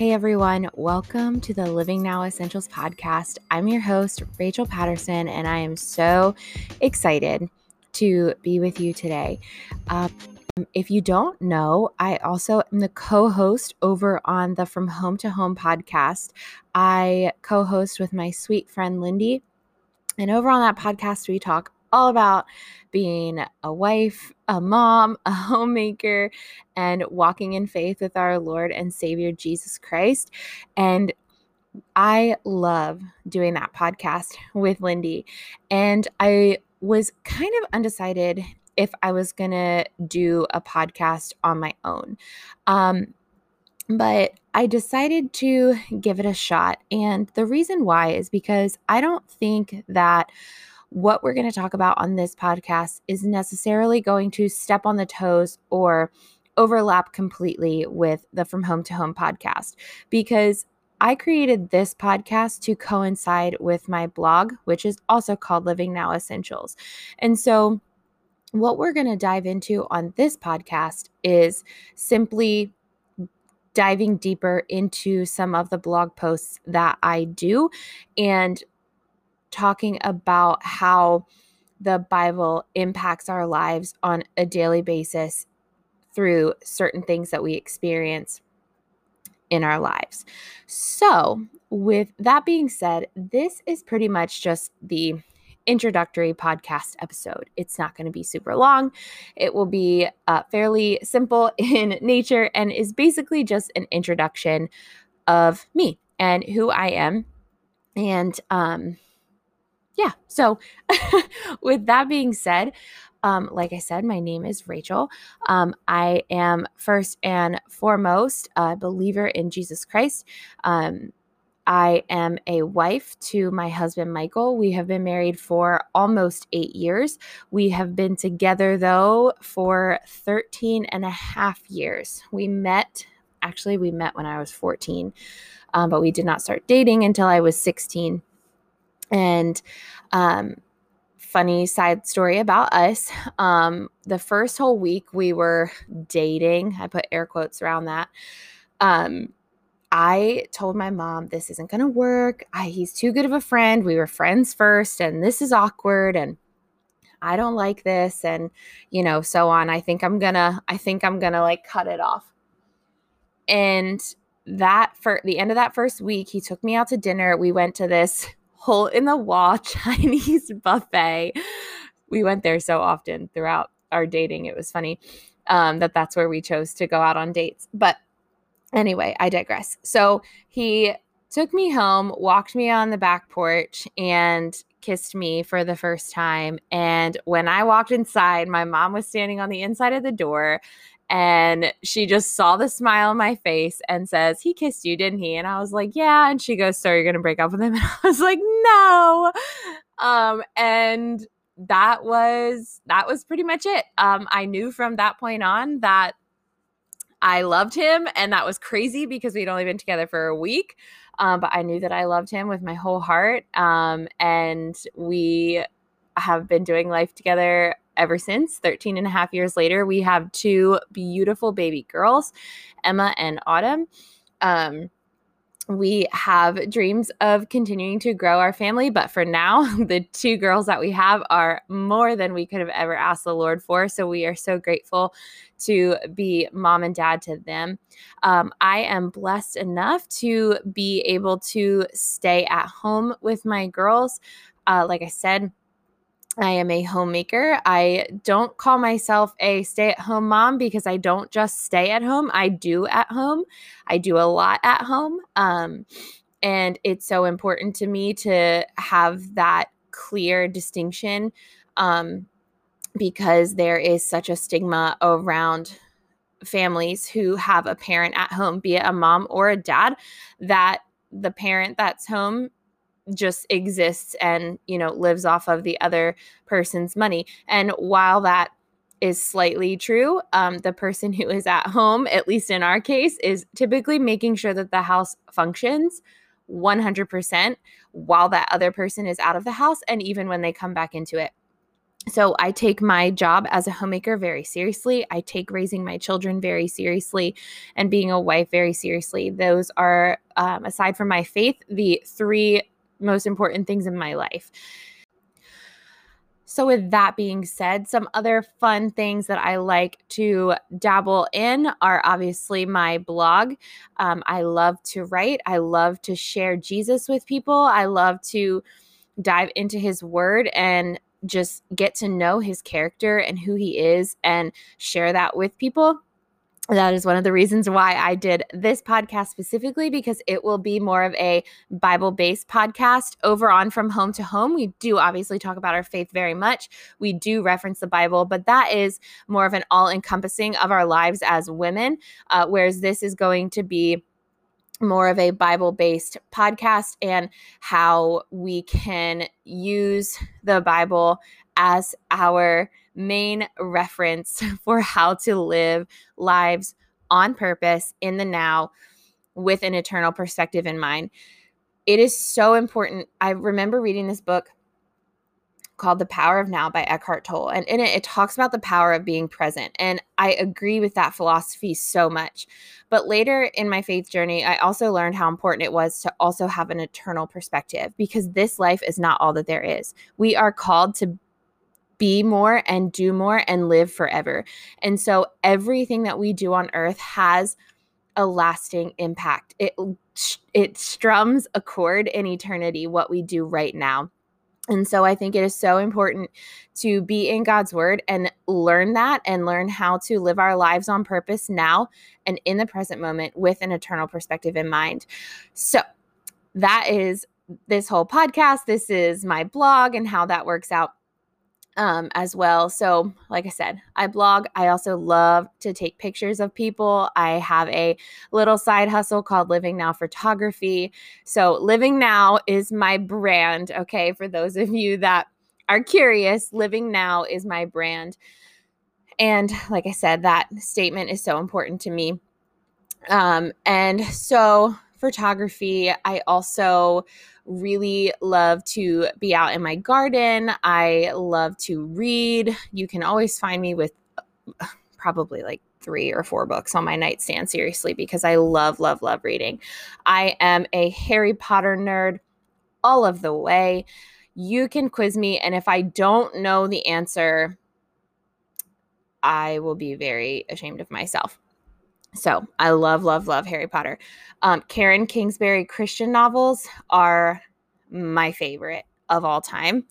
Hey everyone, welcome to the Living Now Essentials podcast. I'm your host, Rachel Patterson, and I am so excited to be with you today. Um, if you don't know, I also am the co host over on the From Home to Home podcast. I co host with my sweet friend Lindy. And over on that podcast, we talk all about being a wife, a mom, a homemaker, and walking in faith with our Lord and Savior Jesus Christ. And I love doing that podcast with Lindy. And I was kind of undecided if I was going to do a podcast on my own. Um, but I decided to give it a shot. And the reason why is because I don't think that what we're going to talk about on this podcast is necessarily going to step on the toes or overlap completely with the From Home to Home podcast because I created this podcast to coincide with my blog, which is also called Living Now Essentials. And so, what we're going to dive into on this podcast is simply diving deeper into some of the blog posts that I do and talking about how the Bible impacts our lives on a daily basis through certain things that we experience in our lives. So, with that being said, this is pretty much just the introductory podcast episode. It's not going to be super long. It will be uh, fairly simple in nature and is basically just an introduction of me and who I am. And um, yeah, so with that being said, um, like I said, my name is Rachel. Um, I am first and foremost a believer in Jesus Christ. Um, I am a wife to my husband, Michael. We have been married for almost eight years. We have been together, though, for 13 and a half years. We met, actually, we met when I was 14, um, but we did not start dating until I was 16. And um, funny side story about us um, the first whole week we were dating, I put air quotes around that. Um, I told my mom this isn't going to work. I, he's too good of a friend. We were friends first, and this is awkward. And I don't like this, and you know, so on. I think I'm gonna, I think I'm gonna like cut it off. And that for the end of that first week, he took me out to dinner. We went to this hole in the wall Chinese buffet. We went there so often throughout our dating. It was funny um, that that's where we chose to go out on dates. But anyway, I digress. So he took me home, walked me on the back porch, and kissed me for the first time. And when I walked inside, my mom was standing on the inside of the door and she just saw the smile on my face and says, He kissed you, didn't he? And I was like, Yeah. And she goes, So you're going to break up with him? And I was like, No. Um, and that was that was pretty much it. Um, I knew from that point on that I loved him, and that was crazy because we'd only been together for a week. Um, but I knew that I loved him with my whole heart. Um, and we have been doing life together ever since. 13 and a half years later we have two beautiful baby girls emma and autumn. Um, we have dreams of continuing to grow our family but for now the two girls that we have are more than we could have ever asked the lord for. So we are so grateful to be mom and dad to them. Um, i am blessed enough to be able to stay at home with my girls. Uh, like i said I am a homemaker. I don't call myself a stay at home mom because I don't just stay at home. I do at home. I do a lot at home. Um, and it's so important to me to have that clear distinction um, because there is such a stigma around families who have a parent at home, be it a mom or a dad, that the parent that's home just exists and you know lives off of the other person's money and while that is slightly true um, the person who is at home at least in our case is typically making sure that the house functions 100% while that other person is out of the house and even when they come back into it So I take my job as a homemaker very seriously. I take raising my children very seriously and being a wife very seriously. Those are, um, aside from my faith, the three most important things in my life. So, with that being said, some other fun things that I like to dabble in are obviously my blog. Um, I love to write, I love to share Jesus with people, I love to dive into his word and just get to know his character and who he is and share that with people that is one of the reasons why I did this podcast specifically because it will be more of a Bible based podcast over on From Home to Home. We do obviously talk about our faith very much. We do reference the Bible, but that is more of an all encompassing of our lives as women, uh, whereas this is going to be more of a Bible based podcast and how we can use the Bible as our main reference for how to live lives on purpose in the now with an eternal perspective in mind. It is so important. I remember reading this book called The Power of Now by Eckhart Tolle. And in it, it talks about the power of being present. And I agree with that philosophy so much. But later in my faith journey, I also learned how important it was to also have an eternal perspective because this life is not all that there is. We are called to be more and do more and live forever. And so everything that we do on earth has a lasting impact. It it strums a chord in eternity what we do right now. And so I think it is so important to be in God's word and learn that and learn how to live our lives on purpose now and in the present moment with an eternal perspective in mind. So that is this whole podcast. This is my blog and how that works out um, as well. So, like I said, I blog. I also love to take pictures of people. I have a little side hustle called Living Now Photography. So, Living Now is my brand. Okay. For those of you that are curious, Living Now is my brand. And like I said, that statement is so important to me. Um, and so, photography, I also really love to be out in my garden. I love to read. You can always find me with uh, probably like three or four books on my nightstand, seriously, because I love, love, love reading. I am a Harry Potter nerd all of the way. You can quiz me, and if I don't know the answer, I will be very ashamed of myself. So I love, love, love Harry Potter. Um, Karen Kingsbury Christian novels are my favorite of all time,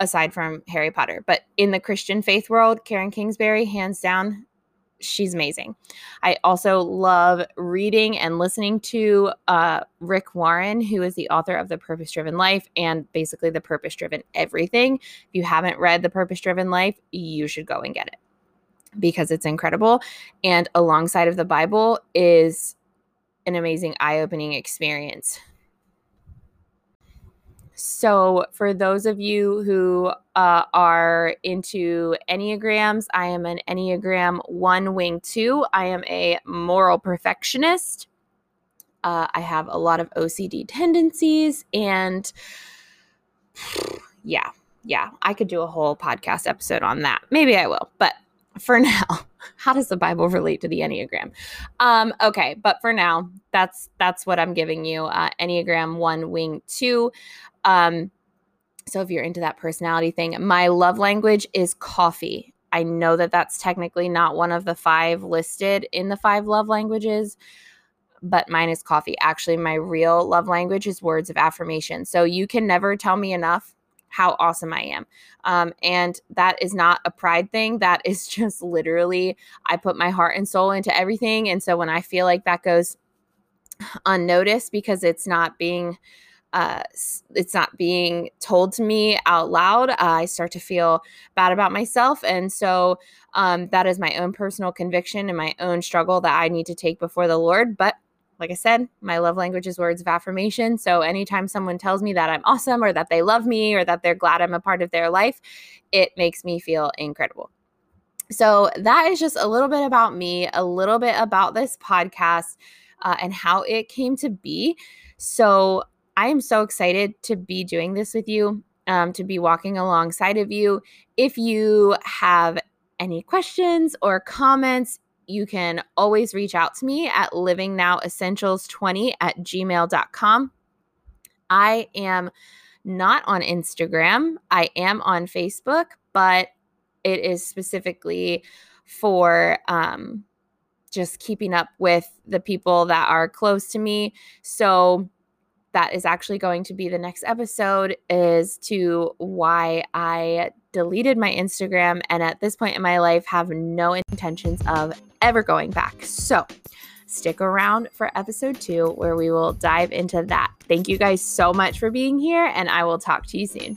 aside from Harry Potter. But in the Christian faith world, Karen Kingsbury, hands down, she's amazing. I also love reading and listening to uh, Rick Warren, who is the author of The Purpose Driven Life and basically The Purpose Driven Everything. If you haven't read The Purpose Driven Life, you should go and get it because it's incredible. And alongside of the Bible is an amazing eye opening experience. So, for those of you who uh, are into Enneagrams, I am an Enneagram 1 Wing 2. I am a moral perfectionist. Uh, I have a lot of OCD tendencies. And yeah, yeah, I could do a whole podcast episode on that. Maybe I will. But for now, how does the Bible relate to the Enneagram? Um, okay, but for now, that's that's what I'm giving you. Uh, Enneagram one, wing two. Um, so if you're into that personality thing, my love language is coffee. I know that that's technically not one of the five listed in the five love languages, but mine is coffee. Actually, my real love language is words of affirmation. So you can never tell me enough how awesome I am. Um, and that is not a pride thing. That is just literally, I put my heart and soul into everything. And so when I feel like that goes unnoticed because it's not being, uh, it's not being told to me out loud, uh, I start to feel bad about myself. And so um, that is my own personal conviction and my own struggle that I need to take before the Lord. But like I said, my love language is words of affirmation. So anytime someone tells me that I'm awesome or that they love me or that they're glad I'm a part of their life, it makes me feel incredible. So that is just a little bit about me, a little bit about this podcast uh, and how it came to be. So I am so excited to be doing this with you. um, to be walking alongside of you. If you have any questions or comments, you can always reach out to me at livingnow-essentials20 at gmail.com. I am not on Instagram. I am on Facebook, but it is specifically for um, just keeping up with the people that are close to me. So that is actually going to be the next episode is to why I deleted my Instagram and at this point in my life have no intentions of ever going back. So, stick around for episode 2 where we will dive into that. Thank you guys so much for being here and I will talk to you soon.